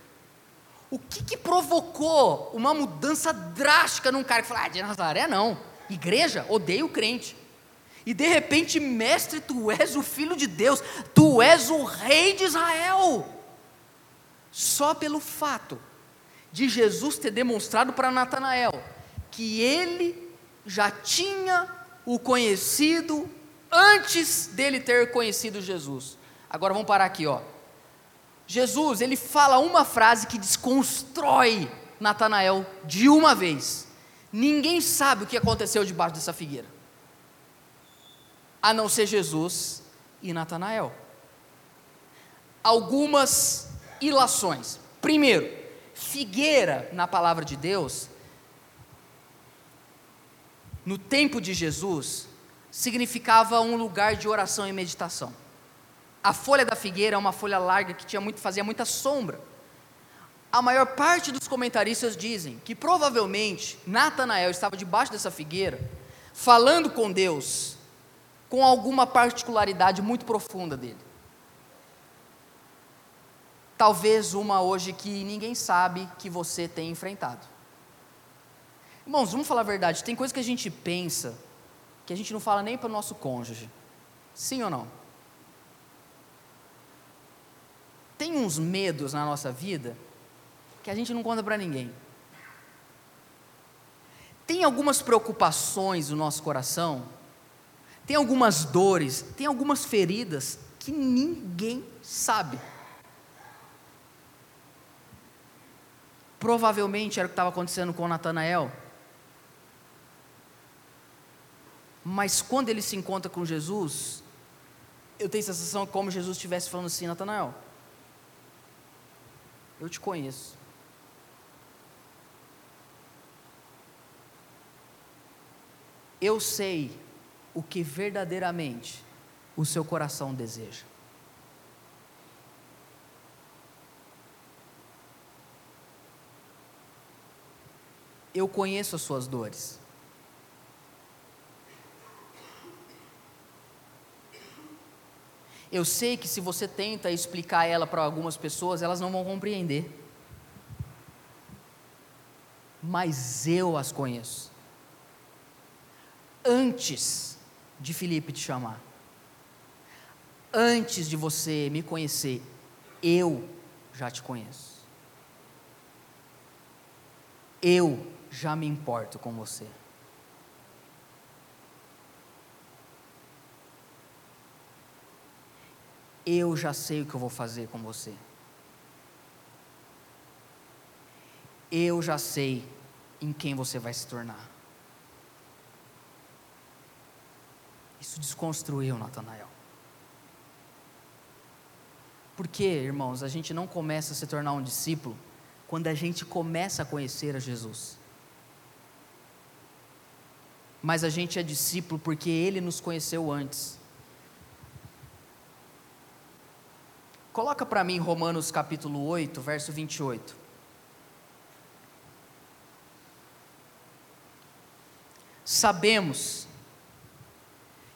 O que, que provocou uma mudança drástica num cara que fala, ah, de Nazaré não, igreja, odeio o crente. E de repente, mestre, tu és o filho de Deus, tu és o rei de Israel. Só pelo fato de Jesus ter demonstrado para Natanael que ele já tinha o conhecido antes dele ter conhecido Jesus. Agora vamos parar aqui, ó. Jesus, ele fala uma frase que desconstrói Natanael de uma vez. Ninguém sabe o que aconteceu debaixo dessa figueira. A não ser Jesus e Natanael. Algumas ilações. Primeiro, figueira na palavra de Deus, no tempo de Jesus, significava um lugar de oração e meditação. A folha da figueira é uma folha larga que tinha muito, fazia muita sombra. A maior parte dos comentaristas dizem que provavelmente Natanael estava debaixo dessa figueira, falando com Deus, com alguma particularidade muito profunda dele. Talvez uma hoje que ninguém sabe que você tem enfrentado. Irmãos, vamos falar a verdade, tem coisa que a gente pensa que a gente não fala nem para o nosso cônjuge. Sim ou não? Tem uns medos na nossa vida que a gente não conta para ninguém. Tem algumas preocupações no nosso coração, tem algumas dores, tem algumas feridas que ninguém sabe. Provavelmente era o que estava acontecendo com Natanael. Mas quando ele se encontra com Jesus, eu tenho a sensação como Jesus estivesse falando assim: Natanael, eu te conheço. Eu sei o que verdadeiramente o seu coração deseja. Eu conheço as suas dores. Eu sei que se você tenta explicar ela para algumas pessoas, elas não vão compreender. Mas eu as conheço. Antes de Felipe te chamar, antes de você me conhecer, eu já te conheço. Eu já me importo com você. Eu já sei o que eu vou fazer com você. Eu já sei em quem você vai se tornar. Isso desconstruiu Natanael. Porque, irmãos, a gente não começa a se tornar um discípulo quando a gente começa a conhecer a Jesus. Mas a gente é discípulo porque ele nos conheceu antes. Coloca para mim Romanos capítulo 8, verso 28. Sabemos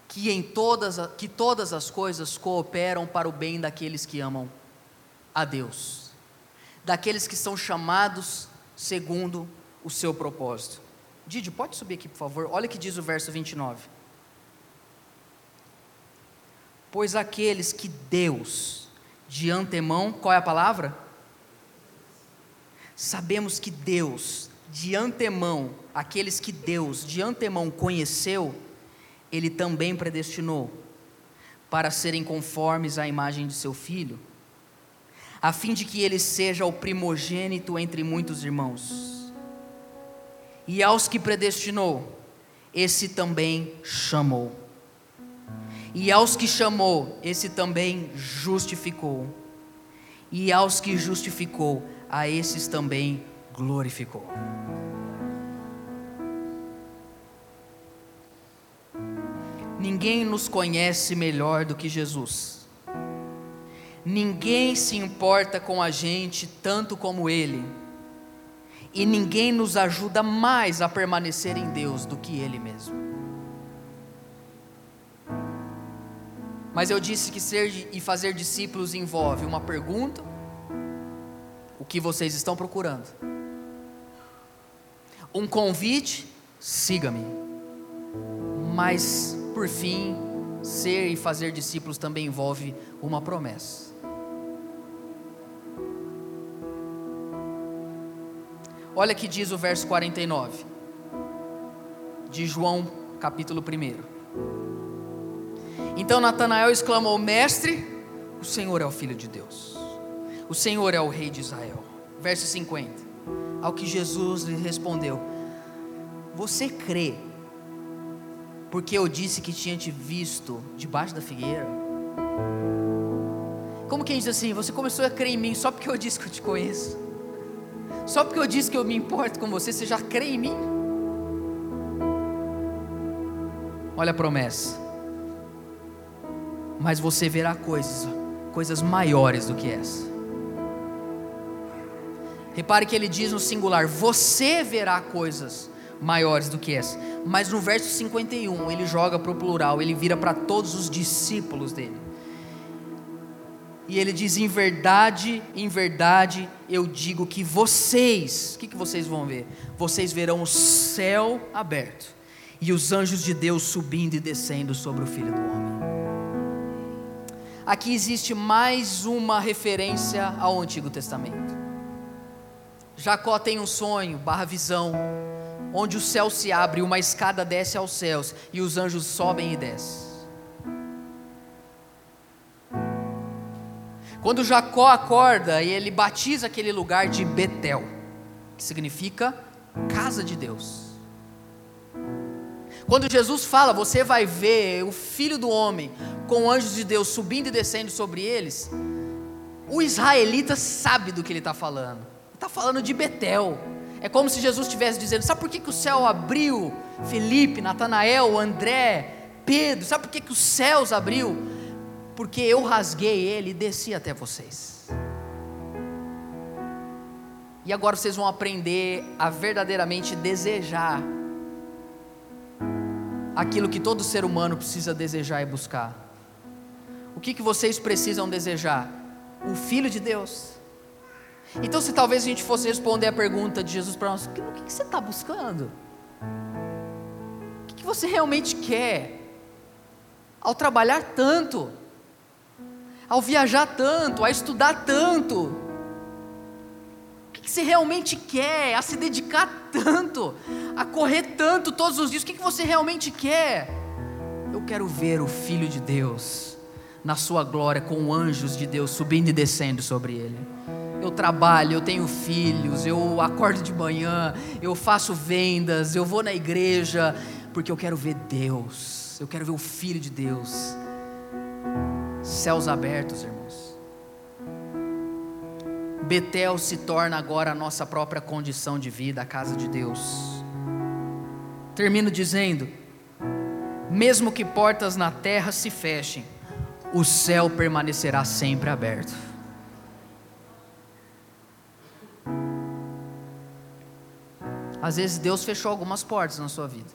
que em todas que todas as coisas cooperam para o bem daqueles que amam a Deus, daqueles que são chamados segundo o seu propósito. Didi, pode subir aqui, por favor. Olha o que diz o verso 29. Pois aqueles que Deus de antemão, qual é a palavra? Sabemos que Deus, de antemão, aqueles que Deus de antemão conheceu, Ele também predestinou para serem conformes à imagem de seu filho, a fim de que ele seja o primogênito entre muitos irmãos. E aos que predestinou, esse também chamou. E aos que chamou, esse também justificou. E aos que justificou, a esses também glorificou. Ninguém nos conhece melhor do que Jesus. Ninguém se importa com a gente tanto como Ele. E ninguém nos ajuda mais a permanecer em Deus do que Ele mesmo. Mas eu disse que ser e fazer discípulos envolve uma pergunta: o que vocês estão procurando? Um convite: siga-me. Mas, por fim, ser e fazer discípulos também envolve uma promessa. Olha que diz o verso 49 de João, capítulo 1. Então Natanael exclamou: Mestre, o Senhor é o Filho de Deus, o Senhor é o Rei de Israel. Verso 50. Ao que Jesus lhe respondeu: Você crê, porque eu disse que tinha te visto debaixo da figueira? Como quem diz assim: Você começou a crer em mim só porque eu disse que eu te conheço? Só porque eu disse que eu me importo com você, você já crê em mim? Olha a promessa mas você verá coisas, coisas maiores do que essa. Repare que ele diz no singular: você verá coisas maiores do que essa. Mas no verso 51 ele joga para o plural, ele vira para todos os discípulos dele. E ele diz: em verdade, em verdade, eu digo que vocês, o que, que vocês vão ver? Vocês verão o céu aberto e os anjos de Deus subindo e descendo sobre o filho do homem aqui existe mais uma referência ao Antigo Testamento. Jacó tem um sonho, barra visão, onde o céu se abre uma escada desce aos céus e os anjos sobem e descem. Quando Jacó acorda e ele batiza aquele lugar de Betel, que significa casa de Deus. Quando Jesus fala, você vai ver o filho do homem com anjos de Deus subindo e descendo sobre eles, o israelita sabe do que ele está falando. Está falando de Betel. É como se Jesus estivesse dizendo: sabe por que, que o céu abriu? Felipe, Natanael, André, Pedro, sabe por que, que os céus abriu? Porque eu rasguei ele e desci até vocês. E agora vocês vão aprender a verdadeiramente desejar aquilo que todo ser humano precisa desejar e buscar. O que, que vocês precisam desejar? O Filho de Deus. Então, se talvez a gente fosse responder a pergunta de Jesus para nós, o que, que, você está buscando? O que, que você realmente quer? Ao trabalhar tanto, ao viajar tanto, a estudar tanto, que você realmente quer, a se dedicar tanto, a correr tanto todos os dias, o que você realmente quer? Eu quero ver o Filho de Deus na sua glória, com anjos de Deus subindo e descendo sobre ele. Eu trabalho, eu tenho filhos, eu acordo de manhã, eu faço vendas, eu vou na igreja, porque eu quero ver Deus, eu quero ver o Filho de Deus. Céus abertos, irmão. Betel se torna agora a nossa própria condição de vida, a casa de Deus. Termino dizendo: mesmo que portas na terra se fechem, o céu permanecerá sempre aberto. Às vezes Deus fechou algumas portas na sua vida.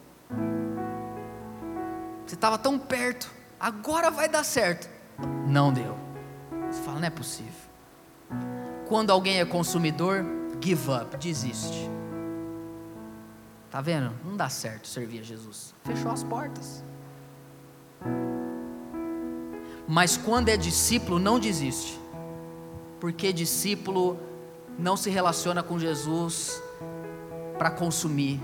Você estava tão perto, agora vai dar certo. Não deu. Você fala, não é possível. Quando alguém é consumidor, give up, desiste. Tá vendo? Não dá certo servir a Jesus. Fechou as portas. Mas quando é discípulo, não desiste. Porque discípulo não se relaciona com Jesus para consumir,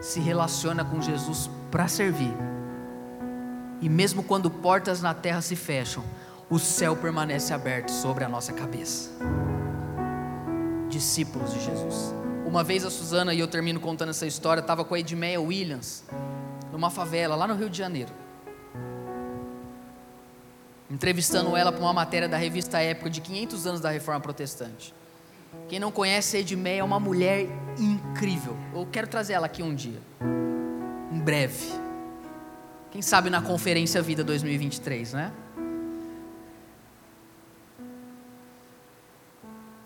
se relaciona com Jesus para servir. E mesmo quando portas na terra se fecham, o céu permanece aberto sobre a nossa cabeça discípulos de Jesus. Uma vez a Suzana, e eu termino contando essa história, estava com a Edmeia Williams, numa favela, lá no Rio de Janeiro. Entrevistando ela para uma matéria da revista Época de 500 anos da Reforma Protestante. Quem não conhece Edmeia é uma mulher incrível. Eu quero trazer ela aqui um dia. Em breve. Quem sabe na Conferência Vida 2023, né?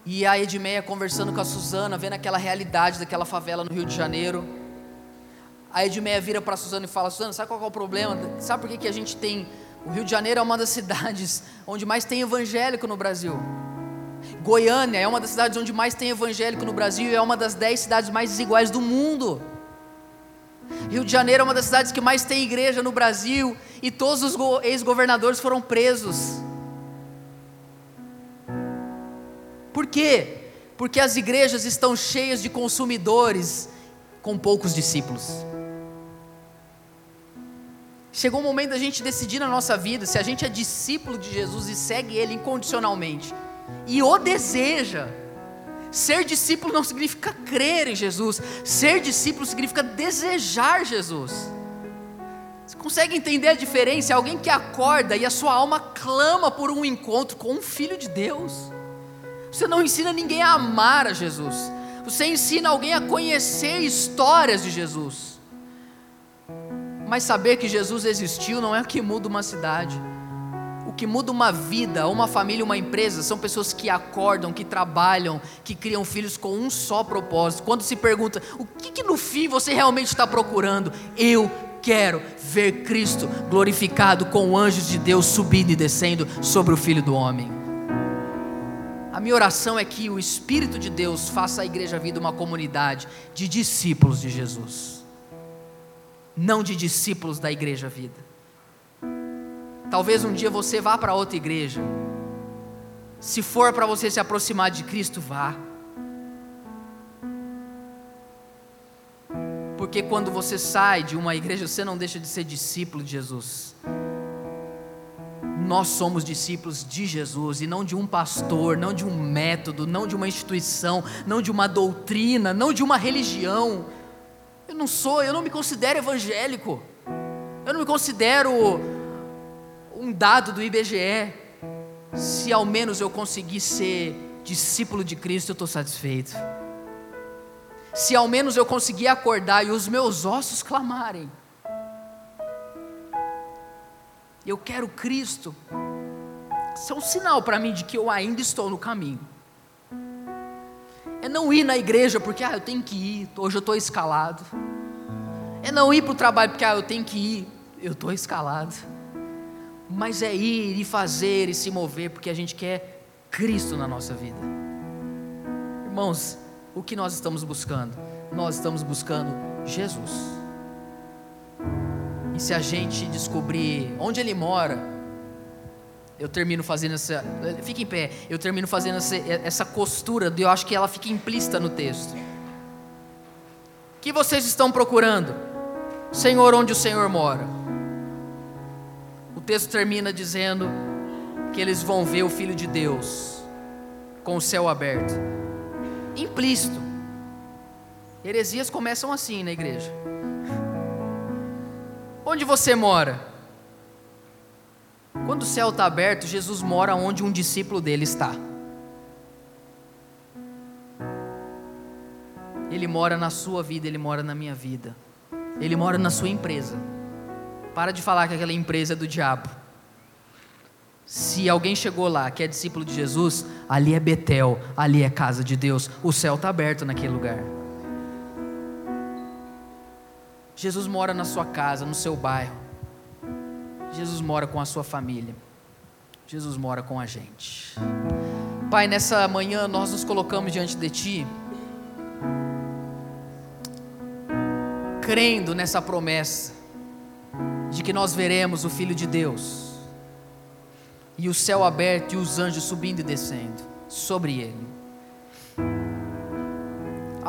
E a Edmeia conversando com a Suzana, vendo aquela realidade daquela favela no Rio de Janeiro. A Edmeia vira para a Suzana e fala: Suzana, sabe qual é o problema? Sabe por que, que a gente tem. O Rio de Janeiro é uma das *laughs* cidades onde mais tem evangélico no Brasil. Goiânia é uma das cidades onde mais tem evangélico no Brasil e é uma das dez cidades mais desiguais do mundo. Rio de Janeiro é uma das cidades que mais tem igreja no Brasil e todos os ex-governadores foram presos. Por quê? Porque as igrejas estão cheias de consumidores com poucos discípulos. Chegou o momento da gente decidir na nossa vida se a gente é discípulo de Jesus e segue Ele incondicionalmente e o deseja. Ser discípulo não significa crer em Jesus, ser discípulo significa desejar Jesus. Você consegue entender a diferença? Alguém que acorda e a sua alma clama por um encontro com um filho de Deus. Você não ensina ninguém a amar a Jesus. Você ensina alguém a conhecer histórias de Jesus. Mas saber que Jesus existiu não é o que muda uma cidade. O que muda uma vida, uma família, uma empresa, são pessoas que acordam, que trabalham, que criam filhos com um só propósito. Quando se pergunta, o que, que no fim você realmente está procurando? Eu quero ver Cristo glorificado com anjos de Deus subindo e descendo sobre o Filho do Homem. A minha oração é que o Espírito de Deus faça a Igreja Vida uma comunidade de discípulos de Jesus, não de discípulos da Igreja Vida. Talvez um dia você vá para outra igreja, se for para você se aproximar de Cristo, vá. Porque quando você sai de uma igreja, você não deixa de ser discípulo de Jesus. nós somos discípulos de Jesus e não de um pastor, não de um método, não de uma instituição, não de uma doutrina, não de uma religião. Eu não sou, eu não me considero evangélico. Eu não me considero um dado do IBGE. Se ao menos eu conseguir ser discípulo de Cristo, eu estou satisfeito. Se ao menos eu conseguir acordar e os meus ossos clamarem, eu quero Cristo. Isso é um sinal para mim de que eu ainda estou no caminho. É não ir na igreja porque ah, eu tenho que ir, hoje eu estou escalado. É não ir para o trabalho porque ah, eu tenho que ir, eu estou escalado. Mas é ir e fazer e se mover porque a gente quer Cristo na nossa vida. Irmãos, o que nós estamos buscando? Nós estamos buscando Jesus. E se a gente descobrir onde ele mora, eu termino fazendo essa. Fica em pé. Eu termino fazendo essa, essa costura, eu acho que ela fica implícita no texto. O que vocês estão procurando? Senhor, onde o Senhor mora? O texto termina dizendo que eles vão ver o Filho de Deus com o céu aberto. Implícito. Heresias começam assim na igreja. Onde você mora? Quando o céu está aberto, Jesus mora onde um discípulo dele está. Ele mora na sua vida, ele mora na minha vida. Ele mora na sua empresa. Para de falar que aquela empresa é do diabo. Se alguém chegou lá que é discípulo de Jesus, ali é Betel, ali é casa de Deus. O céu está aberto naquele lugar. Jesus mora na sua casa, no seu bairro. Jesus mora com a sua família. Jesus mora com a gente. Pai, nessa manhã nós nos colocamos diante de Ti, crendo nessa promessa de que nós veremos o Filho de Deus, e o céu aberto e os anjos subindo e descendo sobre Ele.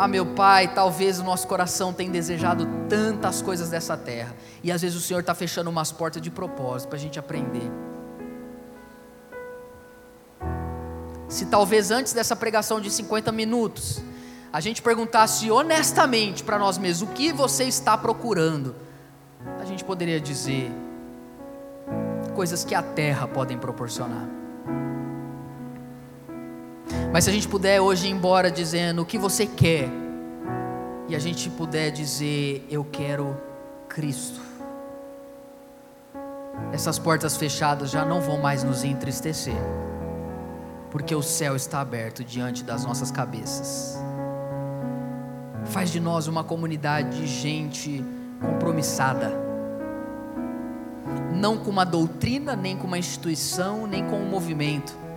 Ah, meu Pai, talvez o nosso coração tenha desejado tantas coisas dessa terra, e às vezes o Senhor está fechando umas portas de propósito para a gente aprender. Se talvez antes dessa pregação de 50 minutos, a gente perguntasse honestamente para nós mesmos: o que você está procurando? A gente poderia dizer coisas que a terra podem proporcionar. Mas se a gente puder hoje ir embora dizendo o que você quer, e a gente puder dizer, eu quero Cristo, essas portas fechadas já não vão mais nos entristecer, porque o céu está aberto diante das nossas cabeças. Faz de nós uma comunidade de gente compromissada, não com uma doutrina, nem com uma instituição, nem com um movimento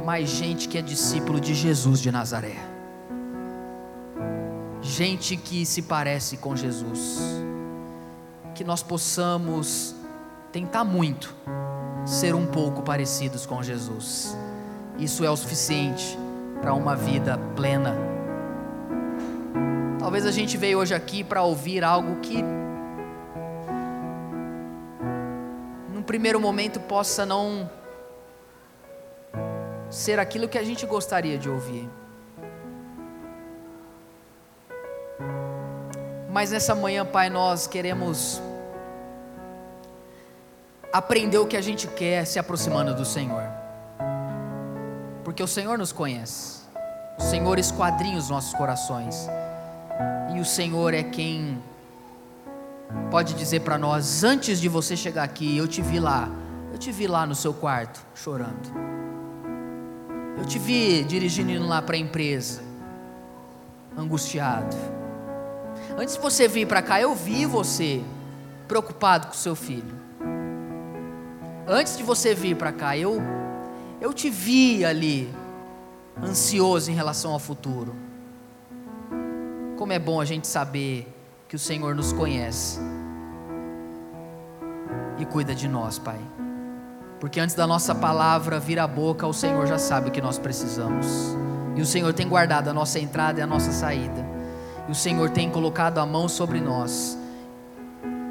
mais gente que é discípulo de Jesus de Nazaré. Gente que se parece com Jesus. Que nós possamos tentar muito ser um pouco parecidos com Jesus. Isso é o suficiente para uma vida plena. Talvez a gente veio hoje aqui para ouvir algo que, num primeiro momento, possa não ser aquilo que a gente gostaria de ouvir. Mas nessa manhã, Pai, nós queremos aprender o que a gente quer se aproximando do Senhor. Porque o Senhor nos conhece. O Senhor esquadrinha os nossos corações. E o Senhor é quem pode dizer para nós: antes de você chegar aqui, eu te vi lá. Eu te vi lá no seu quarto, chorando. Eu te vi dirigindo indo lá para a empresa, angustiado. Antes de você vir para cá, eu vi você preocupado com seu filho. Antes de você vir para cá, eu eu te vi ali ansioso em relação ao futuro. Como é bom a gente saber que o Senhor nos conhece e cuida de nós, Pai. Porque antes da nossa palavra vir à boca, o Senhor já sabe o que nós precisamos. E o Senhor tem guardado a nossa entrada e a nossa saída. E o Senhor tem colocado a mão sobre nós.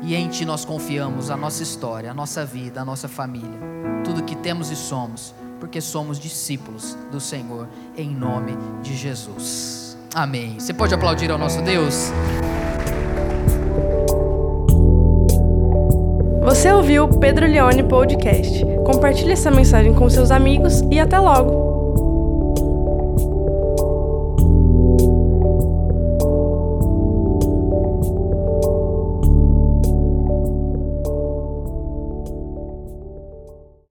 E em Ti nós confiamos a nossa história, a nossa vida, a nossa família, tudo que temos e somos, porque somos discípulos do Senhor, em nome de Jesus. Amém. Você pode aplaudir ao nosso Deus? Você ouviu o Pedro Leone Podcast. Compartilhe essa mensagem com seus amigos e até logo!